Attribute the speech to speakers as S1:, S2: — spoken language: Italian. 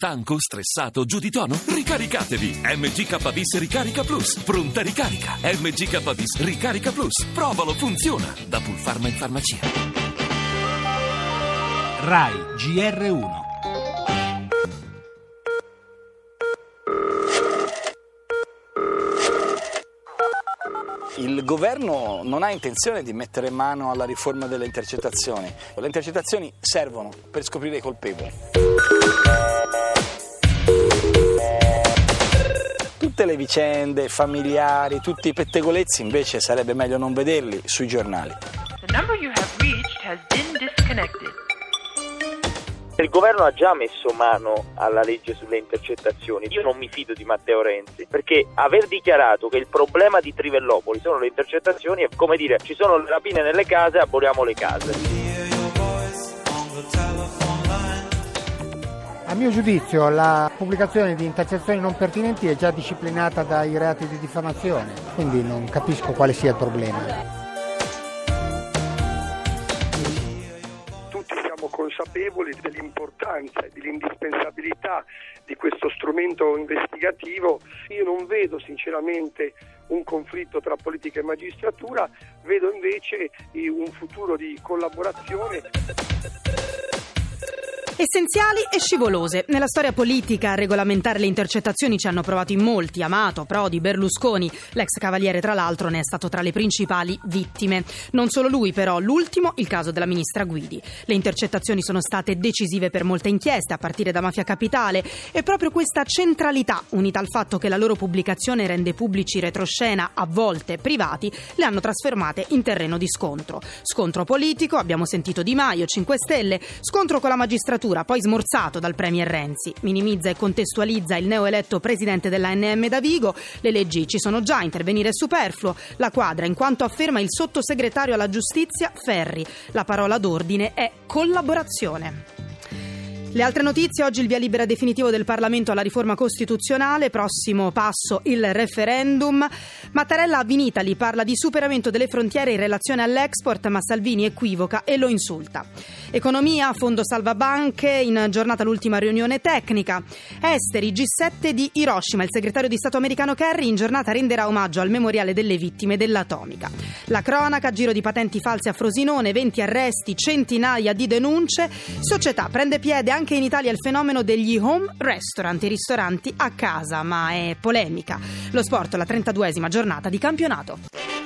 S1: Stanco, stressato, giù di tono? Ricaricatevi! MGKBIS Ricarica Plus. Pronta ricarica. MGKBIS Ricarica Plus. Provalo, funziona. Da Pulpharma in farmacia.
S2: RAI GR1
S3: Il governo non ha intenzione di mettere mano alla riforma delle intercettazioni. Le intercettazioni servono per scoprire i colpevoli. Tutte le vicende familiari, tutti i pettegolezzi invece sarebbe meglio non vederli sui giornali.
S4: Il governo ha già messo mano alla legge sulle intercettazioni. Io non mi fido di Matteo Renzi perché aver dichiarato che il problema di Trivellopoli sono le intercettazioni è come dire ci sono le rapine nelle case, aboliamo le case.
S5: A mio giudizio la pubblicazione di intercettazioni non pertinenti è già disciplinata dai reati di diffamazione, quindi non capisco quale sia il problema.
S6: tutti siamo consapevoli dell'importanza e dell'indispensabilità di questo strumento investigativo. Io non vedo sinceramente un conflitto tra politica e magistratura, vedo invece un futuro di collaborazione.
S7: Essenziali e scivolose. Nella storia politica a regolamentare le intercettazioni ci hanno provato in molti. Amato, Prodi, Berlusconi. L'ex cavaliere, tra l'altro, ne è stato tra le principali vittime. Non solo lui, però. L'ultimo, il caso della ministra Guidi. Le intercettazioni sono state decisive per molte inchieste, a partire da Mafia Capitale. E proprio questa centralità, unita al fatto che la loro pubblicazione rende pubblici retroscena, a volte privati, le hanno trasformate in terreno di scontro. Scontro politico, abbiamo sentito Di Maio, 5 Stelle. Scontro con la magistratura poi smorzato dal Premier Renzi. Minimizza e contestualizza il neoeletto presidente dell'ANM Davigo. Le leggi ci sono già, intervenire è superfluo. La quadra, in quanto afferma il sottosegretario alla giustizia Ferri. La parola d'ordine è collaborazione. Le altre notizie, oggi il via libera definitivo del Parlamento alla riforma costituzionale, prossimo passo il referendum. Mattarella a Vinitali parla di superamento delle frontiere in relazione all'export, ma Salvini equivoca e lo insulta. Economia, fondo salva banche, in giornata l'ultima riunione tecnica. Esteri, G7 di Hiroshima, il segretario di Stato americano Kerry in giornata renderà omaggio al memoriale delle vittime dell'atomica. La cronaca, giro di patenti false a Frosinone, 20 arresti, centinaia di denunce. Società prende piede anche in Italia il fenomeno degli home restaurant, i ristoranti a casa, ma è polemica. Lo sport, la 32esima giornata di campionato.